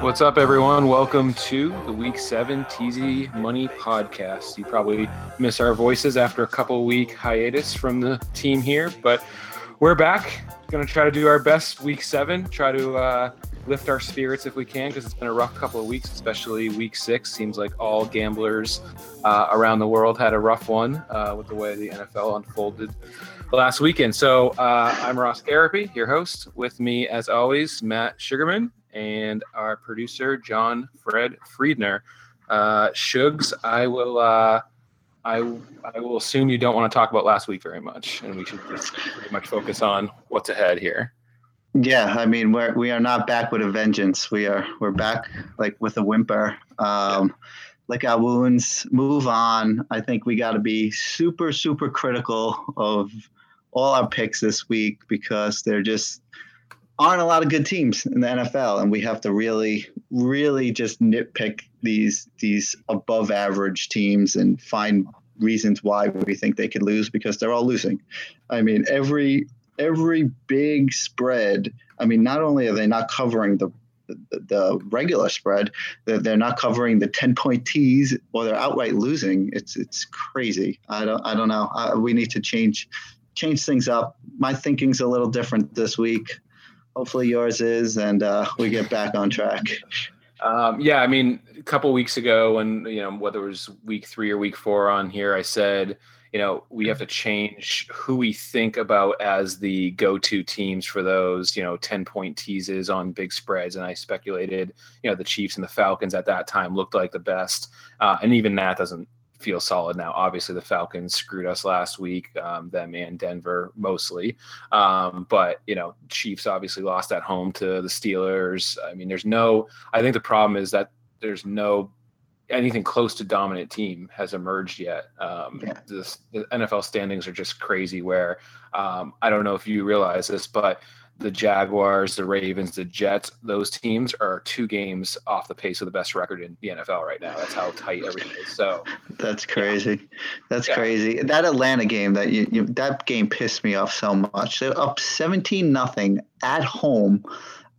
What's up, everyone? Welcome to the Week 7 Teasy Money Podcast. You probably miss our voices after a couple week hiatus from the team here, but we're back. Going to try to do our best Week 7, try to uh, lift our spirits if we can, because it's been a rough couple of weeks, especially Week 6. Seems like all gamblers uh, around the world had a rough one uh, with the way the NFL unfolded last weekend. So uh, I'm Ross Garapi, your host. With me, as always, Matt Sugarman and our producer John Fred Friedner. Uh, Shugs, I will. Uh, I I will assume you don't want to talk about last week very much, and we should just pretty much focus on what's ahead here. Yeah, I mean we're we are not back with a vengeance. We are we're back like with a whimper. Um, our wounds, move on. I think we got to be super super critical of all our picks this week because they're just aren't a lot of good teams in the NFL, and we have to really, really just nitpick these these above average teams and find reasons why we think they could lose because they're all losing. I mean, every every big spread. I mean, not only are they not covering the the, regular spread, they're, they're not covering the ten point tees, or they're outright losing. It's it's crazy. I don't I don't know. Uh, we need to change change things up. My thinking's a little different this week hopefully yours is, and uh, we get back on track. Um, yeah, I mean, a couple weeks ago, when you know whether it was week three or week four on here, I said, you know, we have to change who we think about as the go-to teams for those, you know, ten-point teases on big spreads. And I speculated, you know, the Chiefs and the Falcons at that time looked like the best, uh, and even that doesn't feel solid now. Obviously, the Falcons screwed us last week, um, them and Denver mostly. Um, but you know, Chiefs obviously lost at home to the Steelers. I mean, there's no. I think the problem is that there's no anything close to dominant team has emerged yet. Um, yeah. this, the NFL standings are just crazy. Where um, I don't know if you realize this, but the Jaguars, the Ravens, the Jets, those teams are two games off the pace of the best record in the NFL right now. That's how tight everything is. So that's crazy. Yeah. That's yeah. crazy. That Atlanta game that you, you, that game pissed me off so much. They're up 17 nothing at home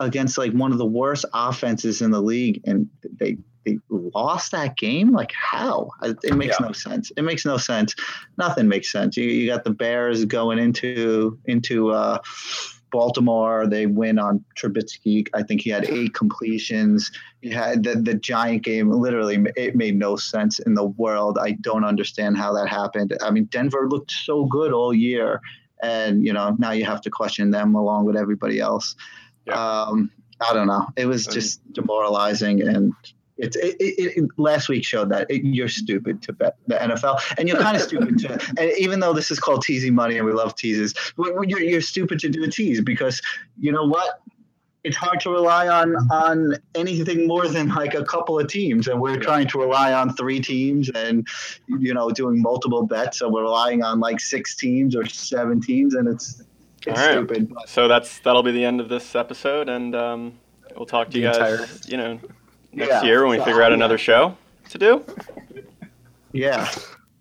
against like one of the worst offenses in the league and they they lost that game like how it makes yeah. no sense it makes no sense nothing makes sense you, you got the bears going into into uh Baltimore, they win on Trubisky. I think he had eight completions. He had the, the Giant game. Literally, it made no sense in the world. I don't understand how that happened. I mean, Denver looked so good all year, and you know now you have to question them along with everybody else. Yeah. Um, I don't know. It was just demoralizing, and it's it, it, it, last week showed that you're stupid to bet the NFL, and you're kind of stupid to. And even though this is called teasing money, and we love teases, you're, you're stupid to do a tease because you know what? It's hard to rely on on anything more than like a couple of teams, and we're trying to rely on three teams, and you know, doing multiple bets. So we're relying on like six teams or seven teams, and it's it's stupid. So that's that'll be the end of this episode, and um, we'll talk to the you guys. Entire- you know next yeah, year when we so figure out another show to do. Yeah,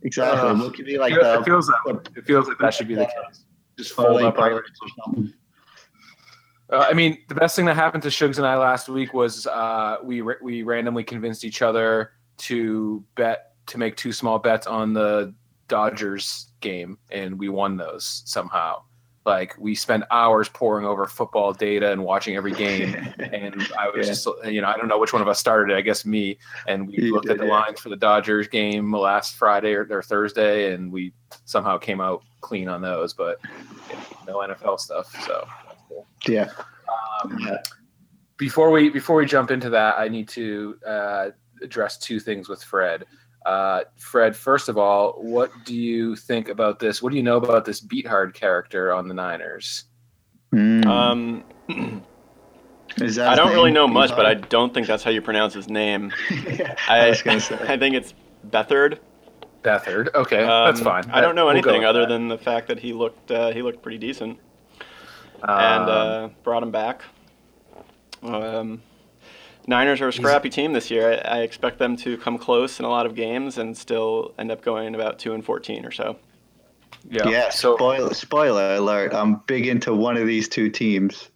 exactly. Uh, we'll give you like it, the, it feels that it feels like that should be the case. Just fold up our. Uh, I mean, the best thing that happened to Shugs and I last week was uh, we we randomly convinced each other to bet to make two small bets on the Dodgers game, and we won those somehow like we spend hours poring over football data and watching every game and i was yeah. just you know i don't know which one of us started it i guess me and we you looked did, at the yeah. lines for the dodgers game last friday or, or, thursday and we somehow came out clean on those but yeah, no nfl stuff so cool. yeah. Um, yeah before we before we jump into that i need to uh, address two things with fred uh, Fred, first of all, what do you think about this? What do you know about this Beathard character on the Niners? Mm. Um, I don't really know much, but I don't think that's how you pronounce his name. yeah, I, I, was gonna say. I think it's Beathard. Beathard. Okay, um, that's fine. I don't know anything we'll other that. than the fact that he looked uh, he looked pretty decent, um, and uh, brought him back. Um, Niners are a scrappy team this year. I, I, expect them to come close in a lot of games and still end up going about two and fourteen or so. Yeah. Yeah. So spoiler, spoiler alert. I'm big into one of these two teams.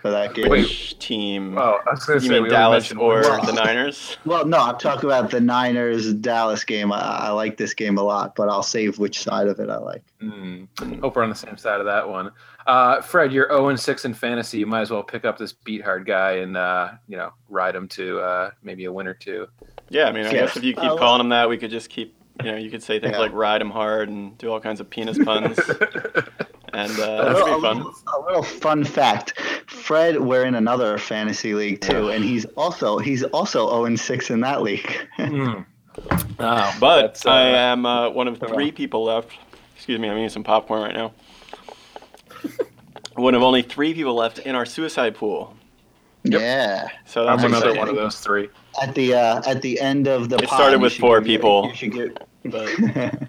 for that game. Which team? Oh, I was going to you say mean we Dallas mentioned or one. the Niners? Well, no, I'm talking about the Niners Dallas game. I, I like this game a lot, but I'll save which side of it I like. Mm, hope we're on the same side of that one. Uh, Fred, you're 0 and 6 in fantasy. You might as well pick up this beat hard guy and uh, you know ride him to uh, maybe a win or two. Yeah, I mean, I Yeah. guess if you keep Uh, calling him that, we could just keep. You know, you could say things Yeah. like "ride him hard" and do all kinds of penis puns, and uh, A that little, should a be fun. little- a little fun fact: Fred, we're in another fantasy league too, and he's also he's also 0 and 6 in that league. Mm. Oh, But uh, I am uh, one of three people left. Excuse me, I'm eating some popcorn right now. one of only three people left in our suicide pool. Yep. Yeah. So I'm that's another one of those three. At the uh, at the end of the It pod, started you with should four give your- people. You should give, But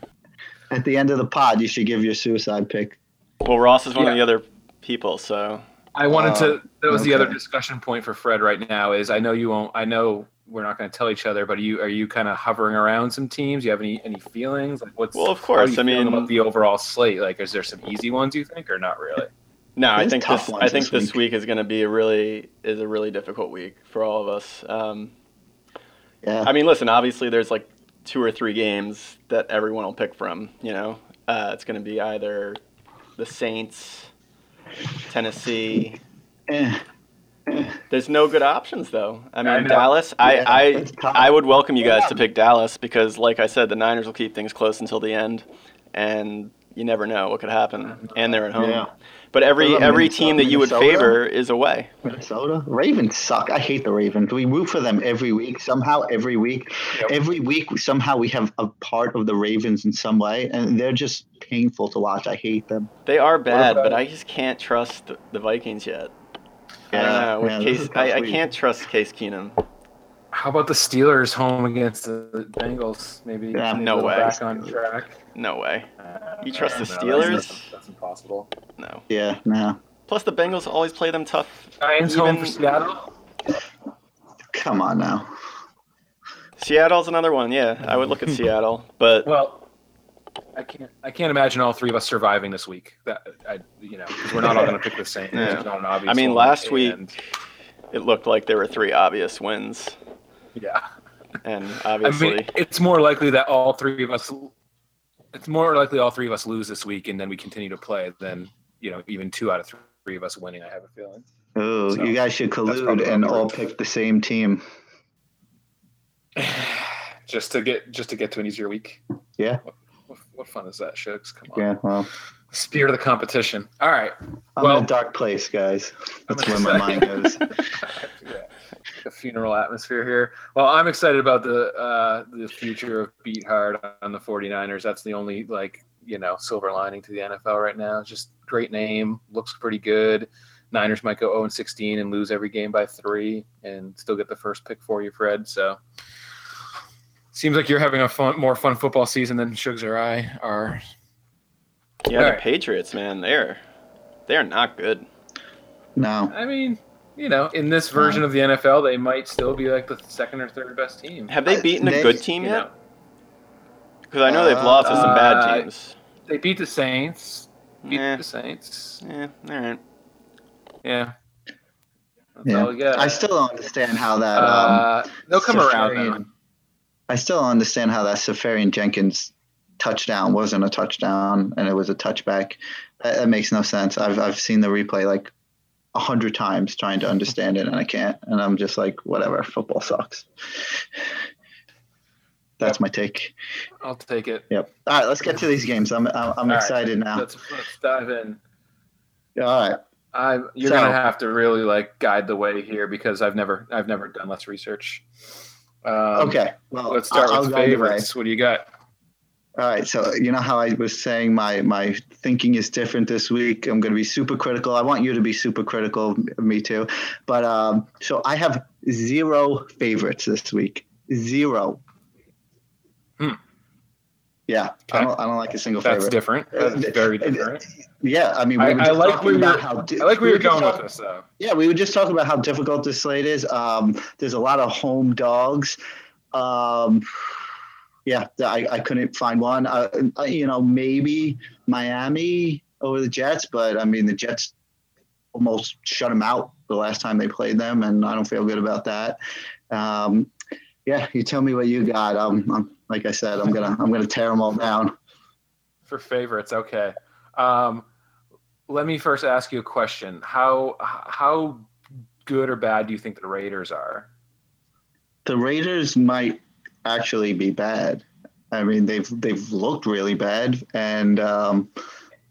at the end of the pod, you should give your suicide pick. well, Ross is one of the other people, so I wanted Oh, to. That was the other discussion point for Fred right now. Is I know you won't. I know we're not going to tell each other, but are you are you kind of hovering around some teams? You have any any feelings? Like what's Well, of course, I mean- about the overall slate. Like, is there some easy ones you think, or not really? no, I think this I think this this week is going to be a really is a really difficult week for all of us. Um, Yeah. I mean, listen, obviously there's like two or three games that everyone will pick from. You know, uh, it's going to be either the Saints, Tennessee. Eh. There's no good options though. I mean, I. Dallas. Yeah, I I. I would welcome you guys Yeah. to pick Dallas because, like I said, the Niners will keep things close until the end, and you never know what could happen. And they're at home. Yeah. But every every Minnesota- team that you would Minnesota? favor is away. Minnesota Ravens suck. I hate the Ravens. We root for them every week. Somehow, every week, Yep. every week, somehow we have a part of the Ravens in some way, and they're just painful to watch. I hate them. They are bad, but I just can't trust the, the Vikings yet. I Yeah, don't know. With yeah, Case, I, I can't trust Case Keenum. How about the Steelers home against the Bengals? Maybe Yeah, maybe no way. Back on track. No way. Uh, You trust I the don't know. That's- Steelers? That's, that's impossible. No. Yeah, no. Plus, the Bengals always play them tough. Giants home for Seattle. Come on now. Seattle's another one. Yeah, I would look at Seattle, but Well, I can't. I can't imagine all three of us surviving this week. That I, you know, because we're not all going to pick the same. Yeah. There's not an obvious I mean, one, last week- it looked like there were three obvious wins, yeah. and I obviously, mean, it's more likely that all three of us. It's more likely all three of us lose this week, and then we continue to play than you know even two out of three of us winning. I have a feeling. Oh, So, you guys should collude and all pick the same team. just to get just to get to an easier week. Yeah. What, fun is that, Shugs? Come on. Yeah, well, Spirit of the competition. All right. I'm Well- in a dark place, guys. That's where my mind goes. yeah. The funeral atmosphere here. Well, I'm excited about the uh, the future of Beat Hard on the 49ers. That's the only like you know silver lining to the NFL right now. Just great name, looks pretty good. Niners might go 0 and 16 and lose every game by three, and still get the first pick for you, Fred. So seems like you're having a fun, more fun football season than Shugs or I are. yeah, the alright. Patriots, man, they're they're not good. No. I mean, you know, in this version of the NFL, they might still be like the second or third best team. Have they Uh, beaten a they- good team yet? Because I know they've lost to some Uh, bad teams. they beat the Saints. Beat Yeah, the Saints. yeah, all right. Yeah. That's Yeah. all we got. I still don't understand how that. Um, Uh, they'll come around. I still don't understand how that Seferian-Jenkins touchdown wasn't a touchdown and it was a touchback. That, that makes no sense. I've I've seen the replay like a hundred times trying to understand it and I can't. And I'm just like, whatever. Football sucks. That's my take. I'll take it. Yep. All right, let's get to these games. I'm I'm, I'm right. excited now. Let's let's dive in. All right. I you're So- gonna have to really like guide the way here because I've never I've never done less research. Um, Okay. Well, Let's start I'll with way. favorites. What do you got? All right, so you know how I was saying my my thinking is different this week. I'm going to be super critical. I want you to be super critical, me too. But um, so I have zero favorites this week. Zero. Hmm. Yeah, I don't I don't like a single That's favorite. different. That's Uh, very uh, different. Yeah, I mean, we I- I like where you're- how di- I like where we you're going with this though. yeah, we were just talking about how difficult this slate is. Um, there's a lot of home dogs. Um, yeah, I, I couldn't find one. Uh, uh, you know, maybe Miami over the Jets, but I mean, the Jets almost shut them out the last time they played them, and I don't feel good about that. Um, yeah, you tell me what you got. Um, I'm, like I said, I'm gonna I'm gonna tear them all down. For favorites, okay. Um, let me first ask you a question. How how good or bad do you think the Raiders are? The Raiders might actually be bad. I mean, they've they've looked really bad, and um,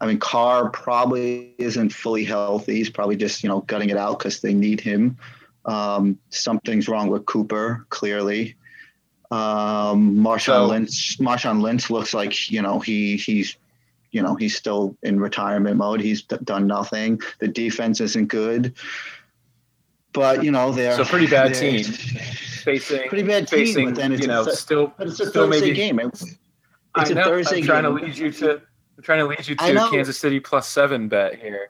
I mean, Carr probably isn't fully healthy. He's probably just you know gutting it out because they need him. Um, something's wrong with Cooper, clearly. Um, Marshawn so, Lynch, Marshawn Lynch looks like you know he he's you know he's still in retirement mode. He's d- done nothing. The defense isn't good, but you know they're so pretty bad team facing pretty bad facing, team. But then it's you know a, still but it's a still Thursday maybe, game. It's, it's I know, a Thursday I'm trying game. to lead you to I'm trying to lead you to Kansas City plus seven bet here.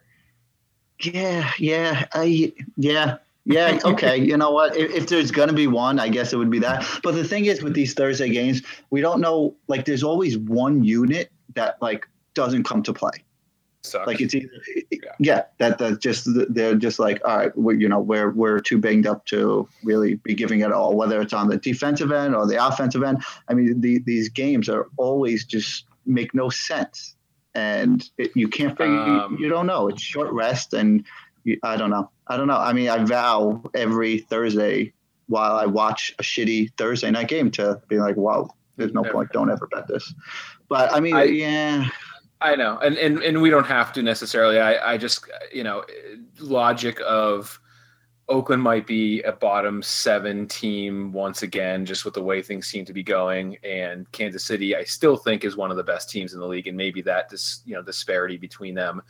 Yeah, yeah, I yeah. Yeah, okay. you know what? If, if there's going to be one, I guess it would be that. But the thing is, with these Thursday games, we don't know. Like, there's always one unit that like doesn't come to play. Sucks. Like it's either, yeah. yeah, that that just they're just like, all right, we, you know, we're we're too banged up to really be giving it all, whether it's on the defensive end or the offensive end. I mean, the, these games are always just make no sense, and it, you can't figure. Um, you, you don't know. It's short rest, and I don't know. I don't know. I mean, I vow every Thursday while I watch a shitty Thursday night game to be like, wow, there's no point. Don't ever bet this. But I mean, I, yeah. I know, and, and and we don't have to necessarily. I I just you know, logic of Oakland might be a bottom seven team once again, just with the way things seem to be going. And Kansas City, I still think is one of the best teams in the league, and maybe that dis, you know disparity between them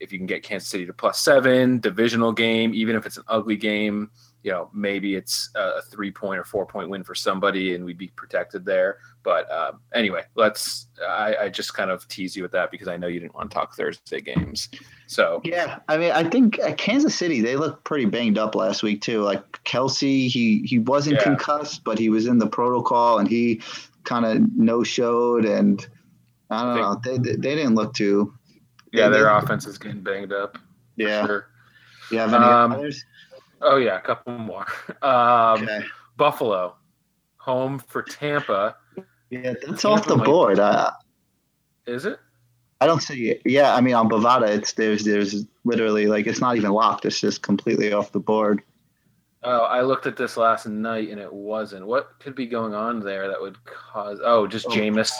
if you can get Kansas City to plus seven, divisional game, even if it's an ugly game, you know, maybe it's a three point or four point win for somebody and we'd be protected there. But um, anyway, let's, I, I, just kind of tease you with that because I know you didn't want to talk Thursday games. So, yeah, I mean, I think at Kansas City, they looked pretty banged up last week too. Like Kelce, he, he wasn't yeah. concussed, but he was in the protocol and he kind of no showed. And I don't I know, they, they didn't look too yeah, their offense is getting banged up. Yeah. Sure. You have any um, others? Oh yeah, a couple more. Um, okay. Buffalo, home for Tampa. Yeah, that's Tampa off the might, board. Uh, is it? I don't see it. Yeah, I mean on Bovada, it's there's there's literally like it's not even locked. It's just completely off the board. Oh, I looked at this last night and it wasn't. What could be going on there that would cause? Oh, just oh, Jameis.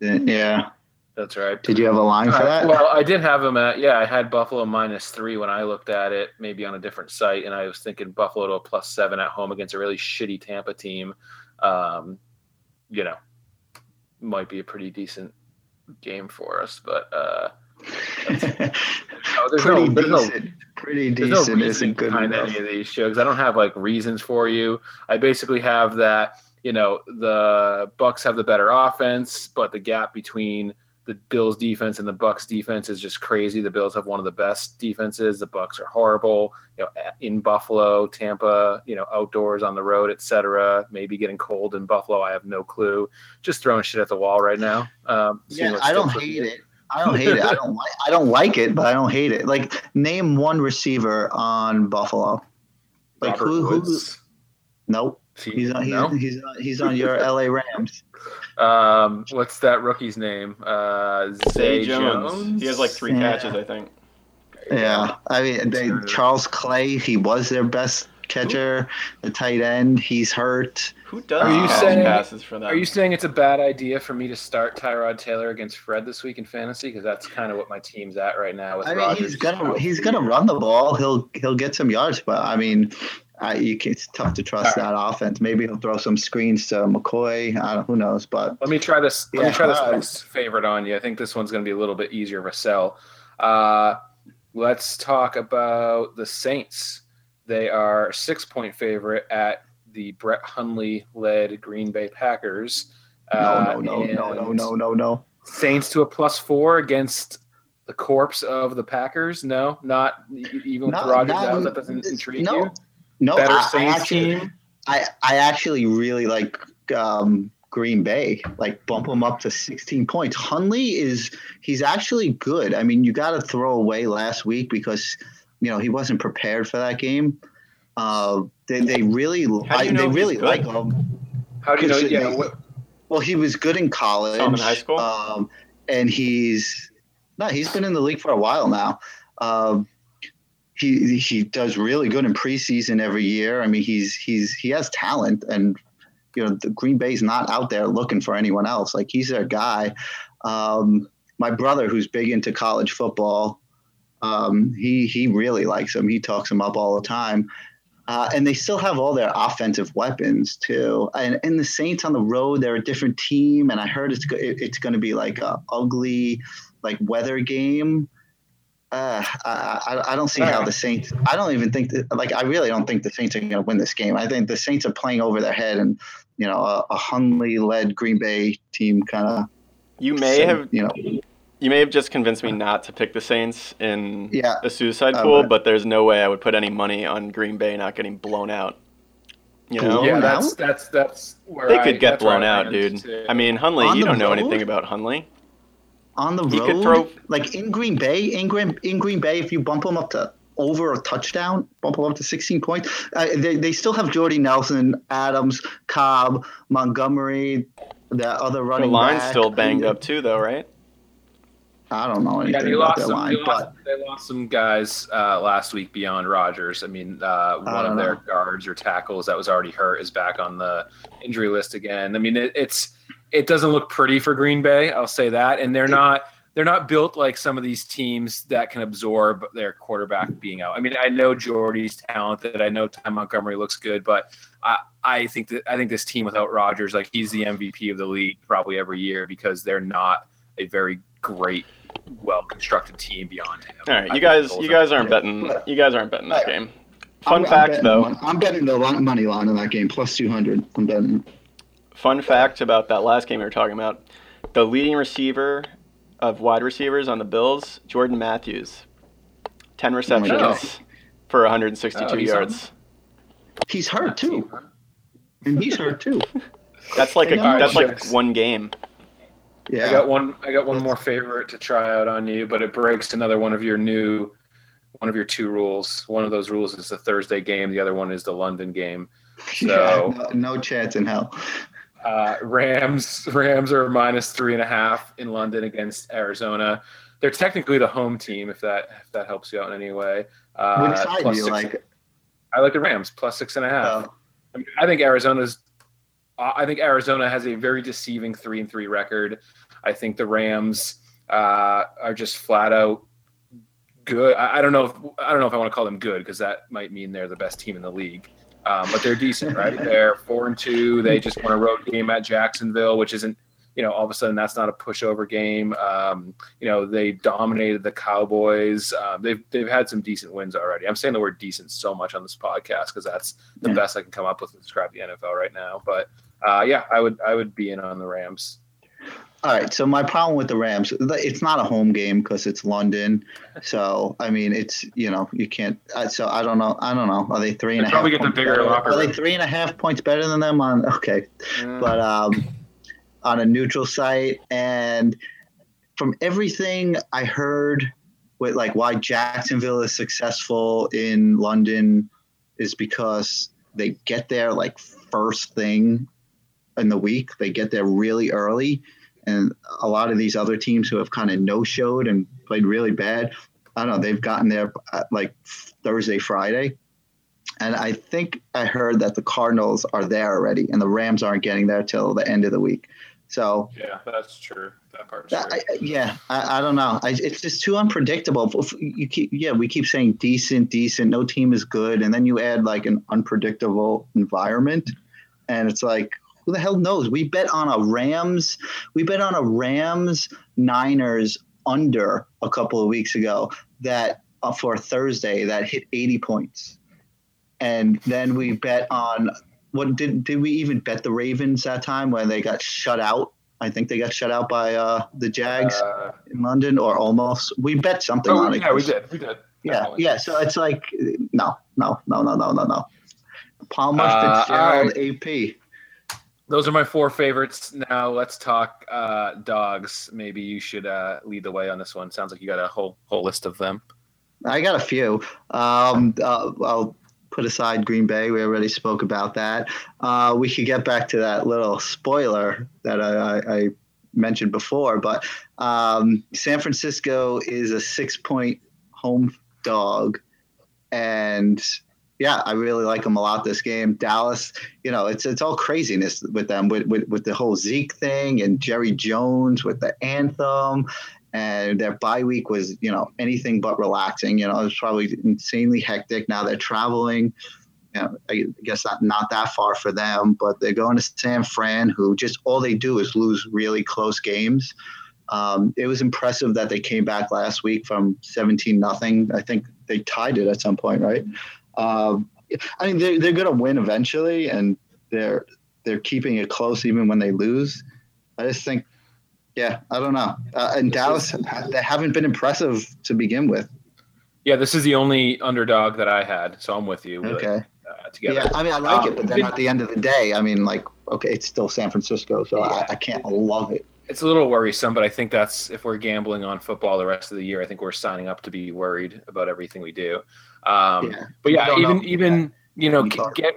Yeah. That's right. Did you have a line for uh, that? Well, I did have them at yeah. I had Buffalo minus three when I looked at it, maybe on a different site, and I was thinking Buffalo to a plus seven at home against a really shitty Tampa team. Um, you know, might be a pretty decent game for us, but uh, no, pretty, no, decent, no, pretty decent. No isn't good behind enough. any of these shows. I don't have like reasons for you. I basically have that. You know, the Bucs have the better offense, but the gap between the Bills defense and the Bucs defense is just crazy. The Bills have one of the best defenses. The Bucs are horrible. You know, in Buffalo, Tampa, you know, outdoors on the road, etc. Maybe getting cold in Buffalo. I have no clue. Just throwing shit at the wall right now. Um, yeah, I don't hate it. I don't hate it. I don't like. I don't like it, but I don't hate it. Like, name one receiver on Buffalo. Like Robert who? Woods. Who? Nope. He's on. He's, no? he's on. He's on your L.A. Rams. Um, what's that rookie's name? Uh, Zay, Zay Jones. Jones. He has like three yeah. catches, I think. Yeah, I mean, they, Charles Clay. He was their best catcher. The tight end. He's hurt. Who does are you saying, passes for them? Are you saying it's a bad idea for me to start Tyrod Taylor against Fred this week in fantasy? Because that's kind of what my team's at right now. With I mean, he's gonna he's gonna run the ball. He'll he'll get some yards, but I mean, I, you can, it's tough to trust right. that offense. Maybe he'll throw some screens to McCoy. I don't, who knows? But let me try this. Let yeah, me try this uh, next favorite on you. I think this one's going to be a little bit easier of a sell. Uh, let's talk about the Saints. They are six point favorite at the Brett Hundley led Green Bay Packers. Uh, no, no, no, no, no, no, no. Saints to a plus four against the corpse of the Packers. No, not even with Rodgers out. That doesn't intrigue no. you no, better I, I actually, team? I, I actually really like um, Green Bay. Like bump them up to 16 points. Hundley is he's actually good. I mean, you got to throw away last week because you know he wasn't prepared for that game. Uh, they, they really I, they really like him. How do you know? Yeah. They, well, he was good in college. in high school. Um, and he's no, he's been in the league for a while now. Um, he he does really good in preseason every year. I mean, he's he's he has talent, and you know, the Green Bay's not out there looking for anyone else. Like he's their guy. Um, my brother, who's big into college football, um, he he really likes him. He talks him up all the time. Uh, and they still have all their offensive weapons too. And, and the Saints on the road, they're a different team. And I heard it's it's going to be like a ugly, like weather game. Uh, I, I, I don't see how the Saints. I don't even think that. Like I really don't think the Saints are going to win this game. I think the Saints are playing over their head, and you know a, a Hundley led Green Bay team kind of. You may have you know you may have just convinced me not to pick the Saints in yeah, the suicide pool, but there's no way I would put any money on Green Bay not getting blown out. You know? Yeah, that's that's that's where they could I, get blown out, dude. Too. I mean, Hundley, on you don't know anything about Hundley. On the road, he could throw like in Green Bay. In Green in Green Bay, if you bump him up to over a touchdown, bump him up to 16 points. Uh, they, they still have Jordy Nelson, Adams, Cobb, Montgomery, that other running. The line's back. still banged up too, though, right? I don't know anything yeah, about that some, line, but they lost some guys uh, last week beyond Rodgers. I mean, uh, one of their guards or tackles that was already hurt is back on the injury list again. I mean, it, it's it doesn't look pretty for Green Bay. I'll say that, and they're not they're not built like some of these teams that can absorb their quarterback being out. I mean, I know Jordy's talented. I know Ty Montgomery looks good, but I, I think that I think this team without Rodgers, like he's the MVP of the league probably every year because they're not a very great well constructed team beyond him. All right, you guys, you guys aren't betting. You guys aren't betting that game. Fun I'm, fact, I'm though, I'm betting the money line on that game plus two hundred. I'm betting. Fun fact about that last game we were talking about: the leading receiver of wide receivers on the Bills, Jordan Matthews, ten receptions oh for 162 oh, yards. On. He's hurt too, and he's hurt too. That's like a that's like one game. Yeah. I got one. I got one more favorite to try out on you, but it breaks another one of your new, one of your two rules. One of those rules is the Thursday game. The other one is the London game. So yeah, no, no chance in hell. Uh, Rams Rams are minus three and a half in London against Arizona. They're technically the home team, if that if that helps you out in any way. Uh, Which side do you like? I like the Rams plus six and a half. Oh. I, mean, I think Arizona's I think Arizona has a very deceiving three and three record. I think the Rams uh, are just flat out good. I, I, don't know. If, I don't know if I want to call them good because that might mean they're the best team in the league. Um, but they're decent, right? they're four and two. They just won a road game at Jacksonville, which isn't you know, all of a sudden that's not a pushover game. Um, you know, they dominated the Cowboys. Um, they've they've had some decent wins already. I'm saying the word decent so much on this podcast because that's the yeah. best I can come up with to describe the NFL right now. But uh, yeah, I would I would be in on the Rams. All right. So my problem with the Rams, it's not a home game because it's London. So I mean, it's you know you can't. So I don't know. I don't know. Are they three and a half? Probably get the bigger locker. Are they three and a half points better than them on? Okay, yeah. but um, on a neutral site, and from everything I heard, with like why Jacksonville is successful in London is because they get there like first thing in the week. They get there really early, and a lot of these other teams who have kind of no showed and played really bad, I don't know, they've gotten there uh, like Thursday, Friday. And I think I heard that the Cardinals are there already, and the Rams aren't getting there till the end of the week. So yeah, that's true. That part's that, I, yeah, I, I, don't know. I, it's just too unpredictable. You keep yeah, we keep saying decent, decent. No team is good, and then you add like an unpredictable environment, and it's like who the hell knows? We bet on a Rams. We bet on a Rams Niners under a couple of weeks ago that uh, for Thursday that hit 80 points, and then we bet on what did did we even bet the Ravens that time when they got shut out? I think they got shut out by uh, the Jags uh, in London, or almost. We bet something oh, on it. Yeah, we did. We did. Yeah, Definitely. yeah. So it's like no, no, no, no, no, no, no. Palmer uh, Fitzgerald, right. AP those are my four favorites. Now let's talk uh, dogs. Maybe you should uh, lead the way on this one. Sounds like you got a whole whole list of them. I got a few. Um, uh, I'll put aside Green Bay. We already spoke about that. Uh, we could get back to that little spoiler that I, I, I mentioned before, but um, San Francisco is a six point home dog. And yeah, I really like them a lot this game. Dallas, you know, it's it's all craziness with them with, with, with the whole Zeke thing and Jerry Jones with the anthem and their bye week was, you know, anything but relaxing. You know, it was probably insanely hectic. Now they're traveling. You know, I guess not not that far for them, but they're going to San Fran, who just all they do is lose really close games. Um, it was impressive that they came back last week from 17 nothing. I think they tied it at some point, right? Um, I mean, they're, they're going to win eventually, and they're they're keeping it close even when they lose. I just think yeah, I don't know. Uh, and Dallas, they haven't been impressive to begin with. Yeah, this is the only underdog that I had, so I'm with you. Okay. uh, together. Yeah, I mean, I like um, it, but then at the end of the day, I mean, like, okay, it's still San Francisco, so yeah. I, I can't love it. It's a little worrisome, but I think that's if we're gambling on football the rest of the year, I think we're signing up to be worried about everything we do. Um, yeah. But yeah, even even you know get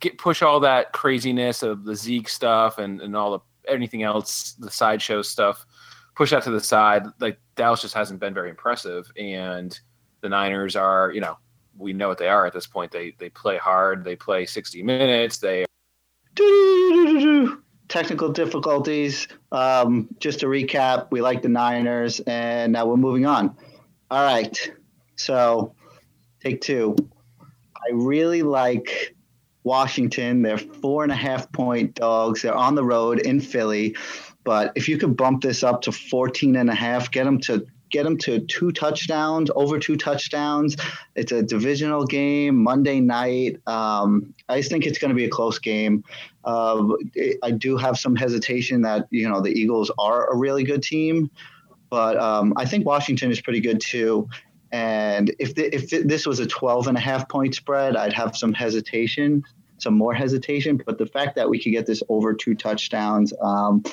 get push all that craziness of the Zeke stuff and and all the anything else, the sideshow stuff, push that to the side. Like Dallas just hasn't been very impressive, and the Niners are, you know, we know what they are at this point. They they play hard. They play sixty minutes. They technical difficulties. Um, just to recap, we like the Niners, and now we're moving on. All right, so take two. I really like Washington. They're four and a half point dogs. They're on the road in Philly. But if you could bump this up to 14 and a half, get them to get them to two touchdowns, over two touchdowns. It's a divisional game, Monday night. Um, I think it's going to be a close game. Uh, I do have some hesitation that you know the Eagles are a really good team, but um, I think Washington is pretty good too. And if the, if this was a 12 and a half point spread, I'd have some hesitation, some more hesitation. But the fact that we could get this over two touchdowns, um,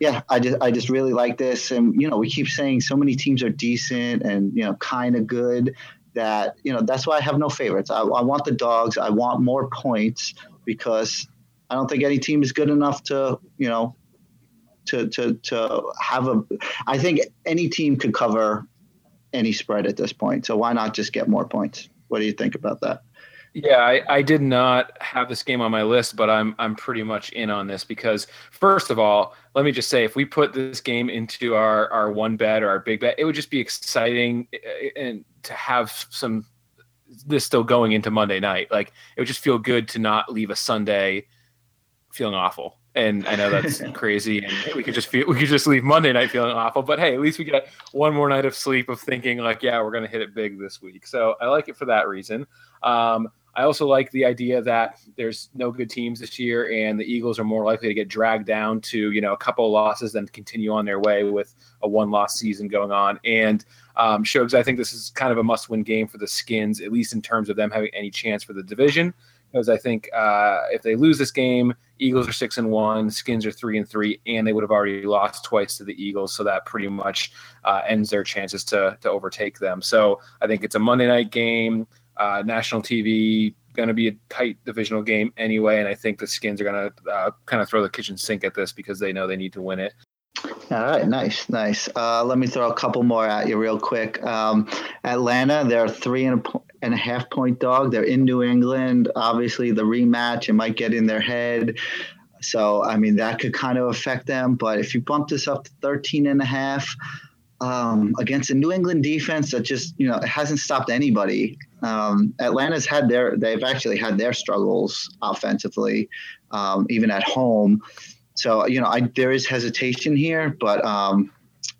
yeah, I just I just really like this. And you know, we keep saying so many teams are decent and you know kind of good that you know that's why I have no favorites. I, I want the dogs. I want more points because I don't think any team is good enough to you know to to to have a. I think any team could cover any spread at this point. So why not just get more points? What do you think about that? Yeah, I, I did not have this game on my list, but I'm I'm pretty much in on this because first of all, let me just say if we put this game into our our one bet or our big bet, it would just be exciting eh, eh, and to have some this still going into Monday night. Like it would just feel good to not leave a Sunday feeling awful and I know that's crazy, and we could just feel we could just leave Monday night feeling awful. But hey, at least we get one more night of sleep of thinking like, yeah, we're gonna hit it big this week. So I like it for that reason. Um, I also like the idea that there's no good teams this year, and the Eagles are more likely to get dragged down to you know a couple of losses than continue on their way with a one-loss season going on. And um, Shugs, I think this is kind of a must-win game for the Skins, at least in terms of them having any chance for the division because I think uh, if they lose this game, Eagles are six and one, Skins are three and three, and they would have already lost twice to the Eagles, so that pretty much uh, ends their chances to to overtake them. So I think it's a Monday night game, uh, national TV, going to be a tight divisional game anyway, and I think the Skins are going to uh, kind of throw the kitchen sink at this because they know they need to win it. All right, nice, nice. Uh, let me throw a couple more at you real quick. Um, Atlanta, they're three and a, and a half point dog. They're in New England. Obviously, the rematch it might get in their head. So, I mean, that could kind of affect them. But if you bump this up to 13 and a half um, against a New England defense that just, you know, hasn't stopped anybody. Um, Atlanta's had their, they've actually had their struggles offensively, um, even at home. So, you know, I, there is hesitation here, but um,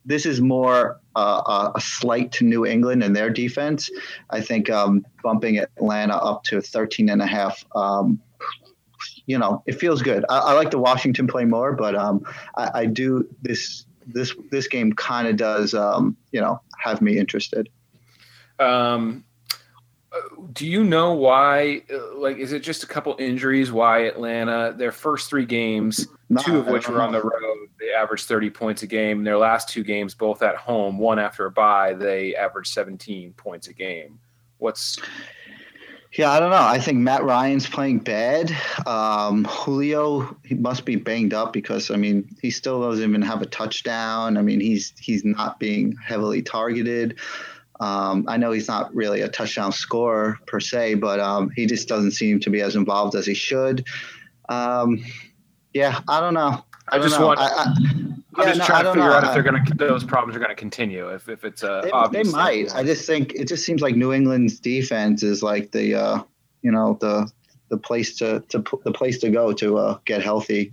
this is more uh, a slight to New England and their defense. I think um, bumping Atlanta up to 13 and a half, um, you know, it feels good. I, I, like the Washington play more, but um, I, I, do this this this game kind of does, um, you know, have me interested. Um, do you know why? Uh, like, is it just a couple injuries? Why Atlanta? Their first three games, no, two of which were on the road, they averaged 30 points a game. Their last two games, both at home, one after a bye, they averaged 17 points a game. What's yeah, I don't know. I think Matt Ryan's playing bad. Um, Julio, he must be banged up because I mean he still doesn't even have a touchdown. I mean he's he's not being heavily targeted. Um, I know he's not really a touchdown scorer per se, but um, he just doesn't seem to be as involved as he should. Um, yeah, I don't know. I, I just know. want. I, I, am yeah, just no, trying to figure know. out if they're going to those problems are going to continue. If if it's a they, they might. I just think it just seems like New England's defense is like the uh, you know the the place to to the place to go to uh, get healthy.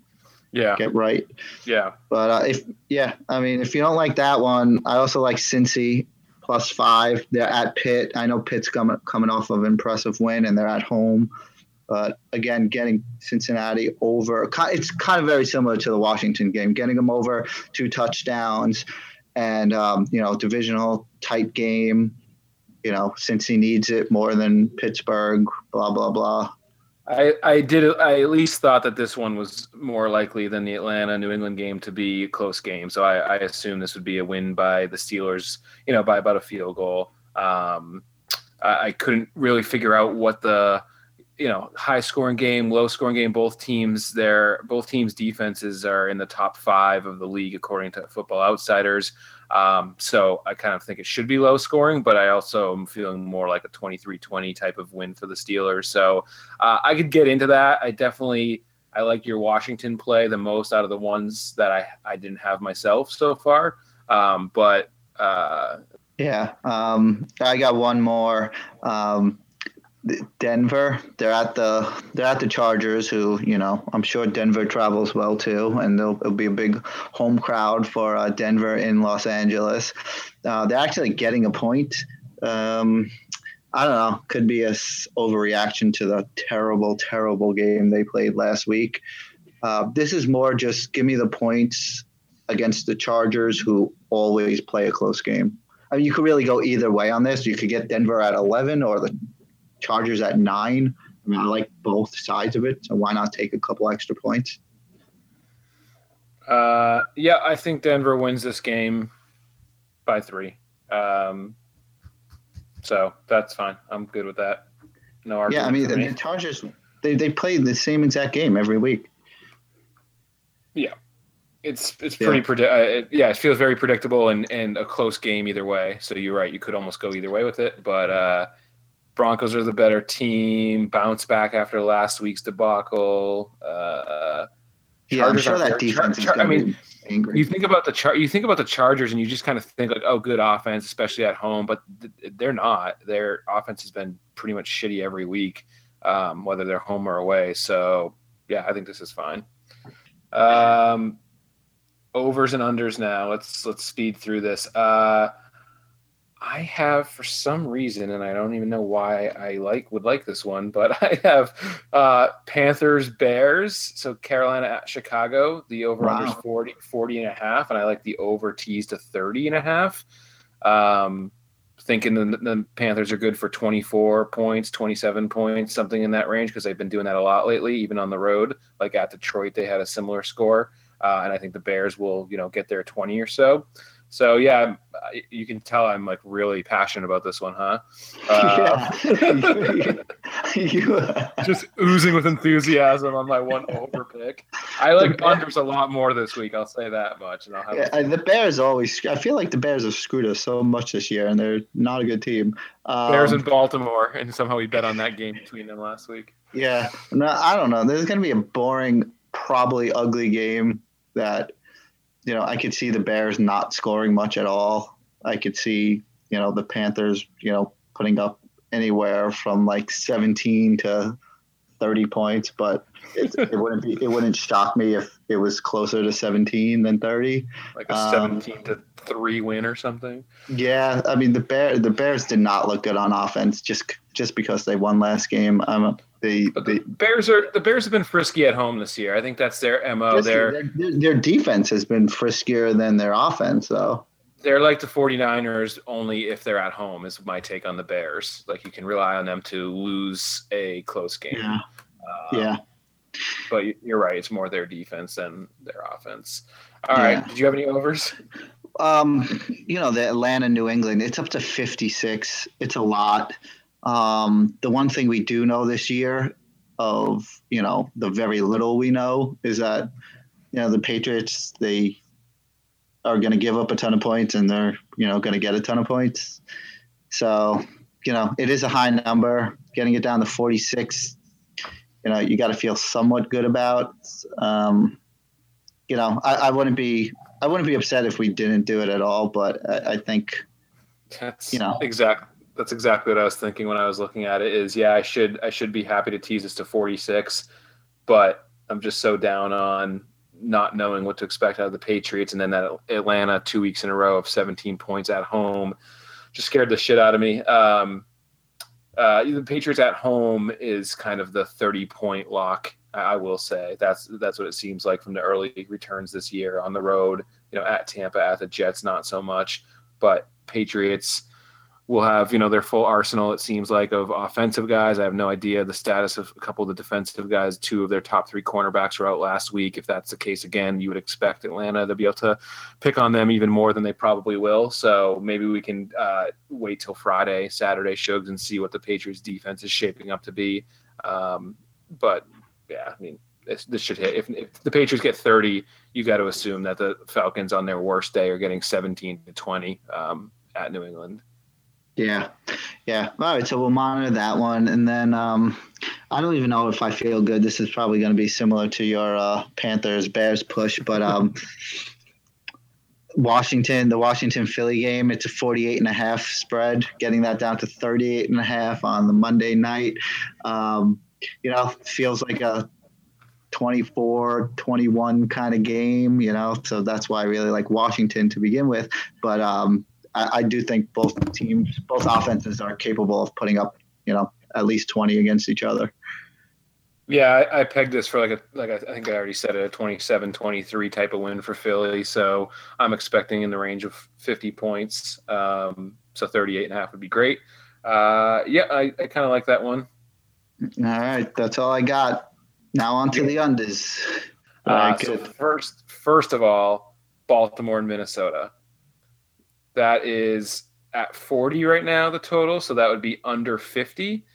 Yeah. Get right. Yeah. But uh, if yeah, I mean, if you don't like that one, I also like Cincy plus five. They're at Pitt. I know Pitt's coming coming off of an impressive win, and they're at home. But again, getting Cincinnati over, it's kind of very similar to the Washington game. Getting them over two touchdowns, and um, you know, divisional tight game. You know, Cincy needs it more than Pittsburgh. Blah blah blah. I, I did I at least thought that this one was more likely than the Atlanta New England game to be a close game. So I, I assume this would be a win by the Steelers, you know, by about a field goal. Um, I, I couldn't really figure out what the you know high scoring game, low scoring game. Both teams, their both teams' defenses are in the top five of the league according to Football Outsiders. Um, so I kind of think it should be low scoring, but I also am feeling more like a 23-20 type of win for the Steelers. So uh, I could get into that. I definitely I like your Washington play the most out of the ones that I I didn't have myself so far. Um, but uh, yeah, um, I got one more. Um, Denver. They're at the they're at the Chargers, who you know I'm sure Denver travels well too, and there'll, be a big home crowd for uh, Denver in Los Angeles. Uh, they're actually getting a point. Um, I don't know. Could be a overreaction to the terrible, terrible game they played last week. Uh, this is more just give me the points against the Chargers, who always play a close game. I mean, you could really go either way on this. You could get Denver at 11 or the Chargers at nine. I mean, I like both sides of it, so why not take a couple extra points? Uh, yeah, I think Denver wins this game by three. Um, so that's fine. I'm good with that. No argument. Yeah, I mean, the, the Chargers they they play the same exact game every week. Yeah, it's it's pretty yeah. Predi- uh, it, yeah, it feels very predictable and and a close game either way. So you're right. You could almost go either way with it, but. Uh, Broncos are the better team. Bounce back after last week's debacle. Uh, yeah, I'm sure that defense Char- Char- I mean, angry. you think about the char- you think about the Chargers, and you just kind of think like, oh, good offense, especially at home. But th- they're not. Their offense has been pretty much shitty every week, um, whether they're home or away. So yeah, I think this is fine. Um, overs and unders now. Let's let's speed through this. Uh, I have for some reason, and I don't even know why I like would like this one, but I have uh, Panthers Bears. So Carolina at Chicago. The over wow. under is 40, 40 and a half, and I like the over tees to 30 and a half. Um, thinking the, the Panthers are good for 24 points, 27 points, something in that range, because they've been doing that a lot lately, even on the road. Like at Detroit, they had a similar score. Uh, and I think the Bears will, you know, get there 20 or so. So yeah, you can tell I'm like really passionate about this one, huh? Uh, yeah. just oozing with enthusiasm on my one over pick. I like unders a lot more this week. I'll say that much. And I'll have yeah, the Bears always. I feel like the Bears have screwed us so much this year, and they're not a good team. Um, Bears in Baltimore, and somehow we bet on that game between them last week. Yeah, no, I don't know. There's going to be a boring, probably ugly game that you know, I could see the Bears not scoring much at all. I could see, you know, the Panthers, you know, putting up anywhere from like 17 to 30 points, but it, it wouldn't be it wouldn't shock me if it was closer to 17 than 30. Like a um, 17 to 3 win or something. Yeah, I mean the Bear the Bears did not look good on offense just just because they won last game. Um the, the Bears are the Bears have been frisky at home this year. I think that's their mo. Their, their their defense has been friskier than their offense, though. they're like the 49ers only if they're at home is my take on the bears like you can rely on them to lose a close game yeah um, yeah but you're right it's more their defense than their offense All right, Yeah. did you have any overs Um, you know, the Atlanta, New England, it's up to 56. It's a lot. Um, the one thing we do know this year of, you know, the very little we know is that, you know, the Patriots, they are going to give up a ton of points and they're, you know, going to get a ton of points. So, you know, it is a high number. Getting it down to 46, you know, you got to feel somewhat good about. Um, you know, I, I wouldn't be I wouldn't be upset if we didn't do it at all, but I, I think that's You know. exact that's exactly what i was thinking when i was looking at it is yeah i should i should be happy to tease this to 46 but i'm just so down on not knowing what to expect out of the patriots and then that atlanta two weeks in a row of 17 points at home just scared the shit out of me um, uh, the patriots at home is kind of the 30 point lock I I will say that's that's what it seems like from the early returns this year on the road. You know, at Tampa, at the Jets, not so much, but Patriots will have you know their full arsenal. It seems like of offensive guys. I have no idea the status of a couple of the defensive guys. Two of their top three cornerbacks were out last week. If that's the case again, you would expect Atlanta to be able to pick on them even more than they probably will. So maybe we can uh, wait till Friday, Saturday, shows and see what the Patriots defense is shaping up to be. Um, but yeah, I mean, this, this should hit. If, if the Patriots get 30, you got to assume that the Falcons on their worst day are getting 17 to 20 um, at New England. Yeah, yeah. All right, so we'll monitor that one, and then um, I don't even know if I feel good. This is probably going to be similar to your uh, Panthers Bears push, but um, Washington, the Washington Philly game, it's a 48 and a half spread, getting that down to 38 and a half on the Monday night. Um, you know, feels like a 24 21 kind of game, you know, so that's why I really like Washington to begin with. But um, I, I do think both teams, both offenses are capable of putting up, you know, at least 20 against each other. Yeah, I, I pegged this for like a like I think I already said it, a 27-23 type of win for Philly. So I'm expecting in the range of 50 points. Um, so 38 and a half would be great. Uh, yeah, I, I kind of like that one. All right, that's all I got. Now on to the unders. Uh, so first, first of all, Baltimore and Minnesota. That is at 40 right now, the total. So that would be under 50.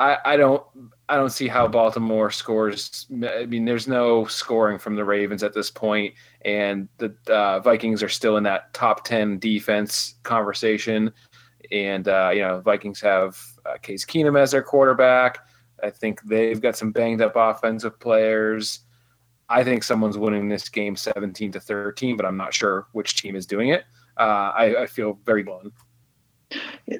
I, I don't I don't see how Baltimore scores. I mean, there's no scoring from the Ravens at this point, and the uh, Vikings are still in that top 10 defense conversation. And uh, you know, Vikings have uh, Case Keenum as their quarterback. I think they've got some banged up offensive players. I think someone's winning this game 17 to 13, but I'm not sure which team is doing it. Uh, I, I feel very blown.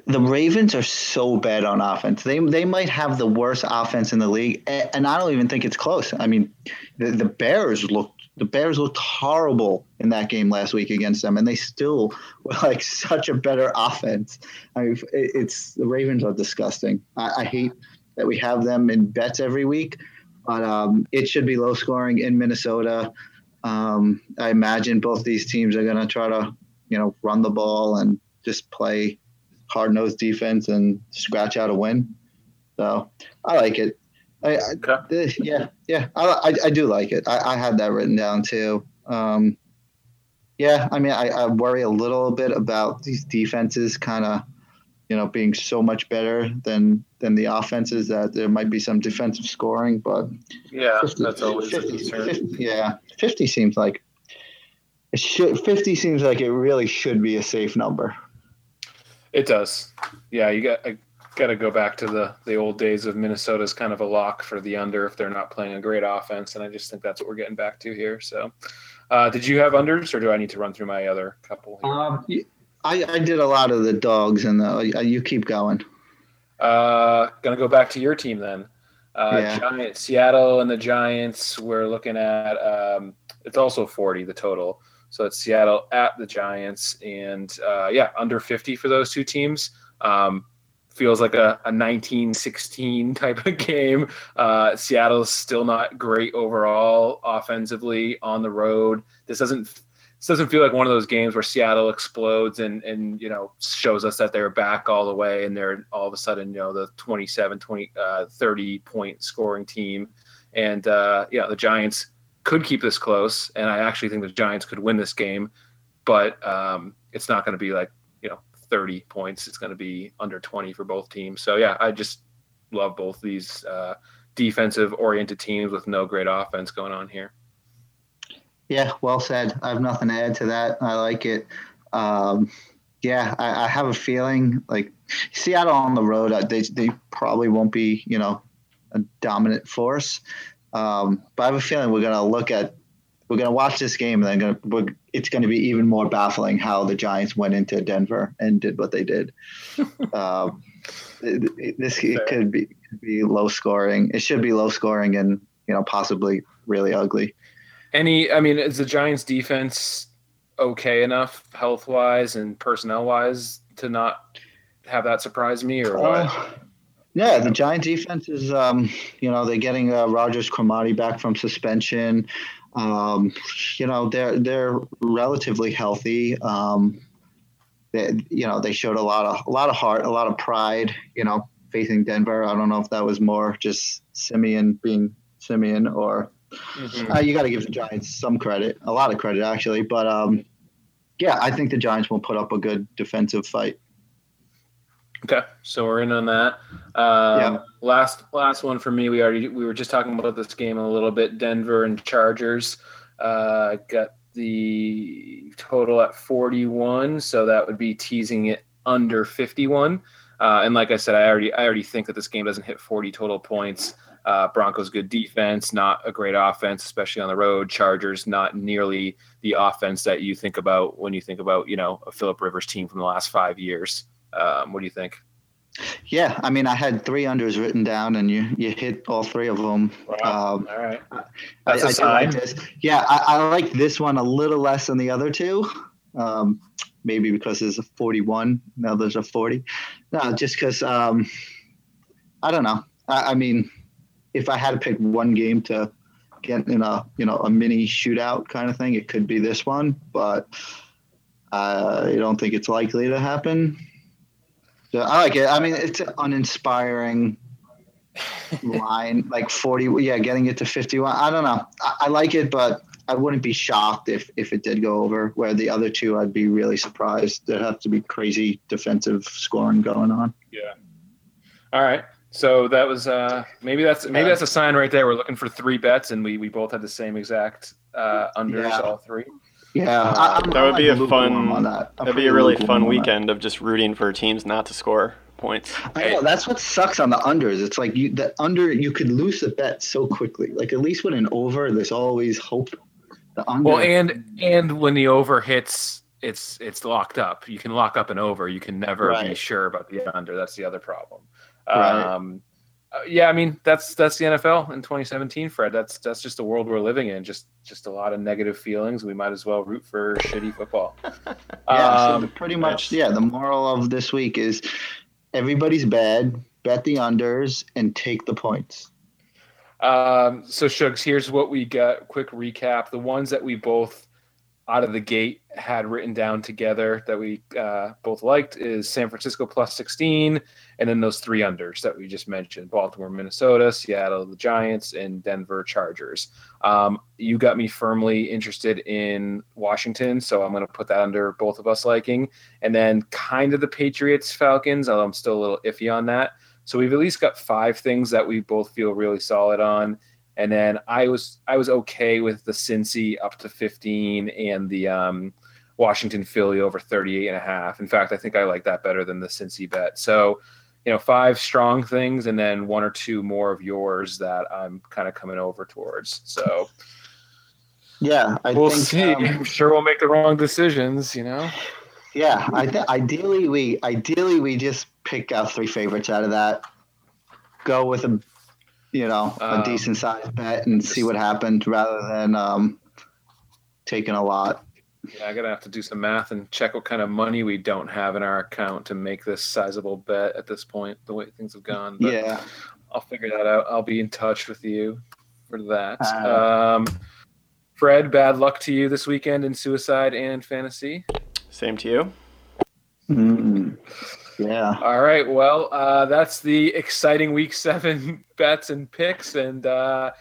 The Ravens are so bad on offense. They they might have the worst offense in the league, and I don't even think it's close. I mean, the, the Bears looked the Bears looked horrible in that game last week against them, and they still were like such a better offense. I mean, it, it's the Ravens are disgusting. I, I hate that we have them in bets every week, but um, it should be low scoring in Minnesota. Um, I imagine both these teams are going to try to, you know, run the ball and just play hard nosed defense and scratch out a win. So I like it. I, I Okay. yeah, yeah, I, I, I do like it. I, I had that written down too. Um, yeah, I mean, I, I worry a little bit about these defenses kind of, you know, being so much better than than the offenses that there might be some defensive scoring, but Yeah, 50, that's always a 50, concern. 50 yeah, 50 seems like it should 50 seems like it really should be a safe number. It does. Yeah, you got I got to go back to the the old days of Minnesota's kind of a lock for the under if they're not playing a great offense, and I just think that's what we're getting back to here. So, uh, did you have unders, or do I need to run through my other couple? here? Um, I, I did a lot of the dogs, and the, you keep going. Uh, gonna go back to your team then. Uh, Yeah. Giants, Seattle, and the Giants. We're looking at. Um, it's also forty the total. So it's Seattle at the Giants, and uh, yeah, under fifty for those two teams. Um, feels like a, a 1916 type of game. Uh, Seattle's still not great overall offensively on the road. This doesn't this doesn't feel like one of those games where Seattle explodes and and you know shows us that they're back all the way and they're all of a sudden you know the 27 20 uh, 30 point scoring team and uh, yeah the Giants could keep this close and I actually think the Giants could win this game but um, it's not going to be like you know 30 points it's going to be under 20 for both teams so yeah I just love both these uh, defensive oriented teams with no great offense going on here. Yeah, well said. I have nothing to add to that. I like it. Um, yeah, I, I, have a feeling like Seattle on the road, uh, they, they probably won't be, you know, a dominant force. Um, but I have a feeling we're going to look at, we're going to watch this game and then gonna, it's going to be even more baffling how the Giants went into Denver and did what they did. um, this it could be could be low scoring. It should be low scoring and you know possibly really ugly. Any, I mean, is the Giants' defense okay enough health wise and personnel wise to not have that surprise me or what? Yeah, the Giant defense is, um, you know, they're getting uh, Rodgers-Cromartie back from suspension. Um, you know, they're they're relatively healthy. Um, they, you know, they showed a lot of a lot of heart, a lot of pride. You know, facing Denver. I don't know if that was more just Siemian being Siemian or Mm-hmm. Uh, you got to give the Giants some credit, a lot of credit actually. But um, yeah, I think the Giants will put up a good defensive fight. Okay, so we're in on that. Um, yeah. Last last one for me. We already we were just talking about this game a little bit. Denver and Chargers uh, got the total at 41, so that would be teasing it under 51. Uh, and like I said, I already I already think that this game doesn't hit 40 total points. Uh, Broncos good defense, not a great offense, especially on the road. Chargers not nearly the offense that you think about when you think about you know a Philip Rivers team from the last five years. Um, what do you think? Yeah, I mean, I had three unders written down, and you you hit all three of them. Wow. Um, all right, that's I, a sign. Like yeah, I, I, like this one a little less than the other two. Um, maybe because there's a 41, now there's a 40. No, just because um, I don't know. I, I mean, if I had to pick one game to get in a you know a mini shootout kind of thing, it could be this one, but I don't think it's likely to happen. So I like it. I mean, it's an uninspiring line, like forty. Yeah, getting it to fifty-one. I don't know. I, I like it, but I wouldn't be shocked if if it did go over. Where the other two, I'd be really surprised. There'd have to be crazy defensive scoring going on. Yeah. All right. So that was uh, maybe that's maybe that's a sign right there. We're looking for three bets, and we we both had the same exact uh, unders, yeah. all three. Yeah, uh, that would be a fun. That. would be a really fun weekend of just rooting for teams not to score points. I know that's what sucks on the unders. It's like you the under you could lose the bet so quickly. Like at least with an over, there's always hope. The under. Well, and and when the over hits, it's it's locked up. You can lock up an over. You can never right. be sure about the under. That's the other problem. Right. Um, uh, yeah, I mean that's that's the NFL in 2017, Fred. That's that's just the world we're living in. Just just a lot of negative feelings. We might as well root for shitty football. yeah, um, so pretty much. Yeah, the moral of this week is everybody's bad. Bet the unders and take the points. Um, so Shugs, here's what we got. Quick recap: the ones that we both out of the gate had written down together that we uh, both liked is San Francisco plus 16, and then those three unders that we just mentioned Baltimore, Minnesota, Seattle, the Giants, and Denver Chargers. Um, you got me firmly interested in Washington, so I'm going to put that under both of us liking. And then kind of the Patriots, Falcons, although I'm still a little iffy on that. So we've at least got five things that we both feel really solid on. And then I was I was okay with the Cincy up to 15 and the um, Washington Philly over 38 and a half. In fact, I think I like that better than the Cincy bet. So, you know, five strong things and then one or two more of yours that I'm kind of coming over towards. So, yeah, I we'll think, see. Um, I'm sure we'll make the wrong decisions, you know. Yeah, I think ideally we ideally we just pick our three favorites out of that. Go with a you know, a um, decent sized bet and see what happens rather than um, taking a lot. Yeah, I gotta have to do some math and check what kind of money we don't have in our account to make this sizable bet at this point. The way things have gone. But yeah, I'll figure that out. I'll be in touch with you for that. Uh, um, Fred, bad luck to you this weekend in suicide and fantasy. Same to you. Mm, yeah. All right. Well, uh, that's the exciting week seven bets and picks, and uh,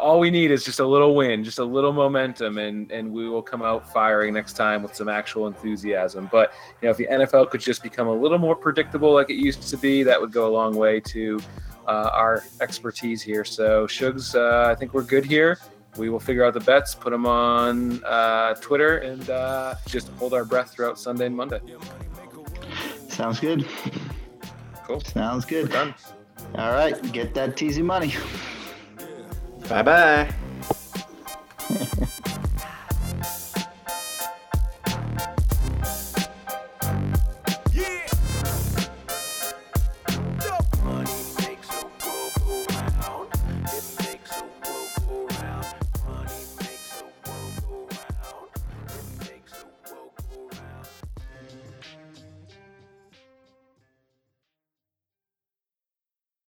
all we need is just a little win, just a little momentum, and and we will come out firing next time with some actual enthusiasm. But you know, if the NFL could just become a little more predictable like it used to be, that would go a long way to uh, our expertise here. So, Shugs, uh, I think we're good here. We will figure out the bets, put them on uh, Twitter, and uh, just hold our breath throughout Sunday and Monday. Sounds good. Cool. Sounds good. Done. All right, get that teasy money. Bye bye.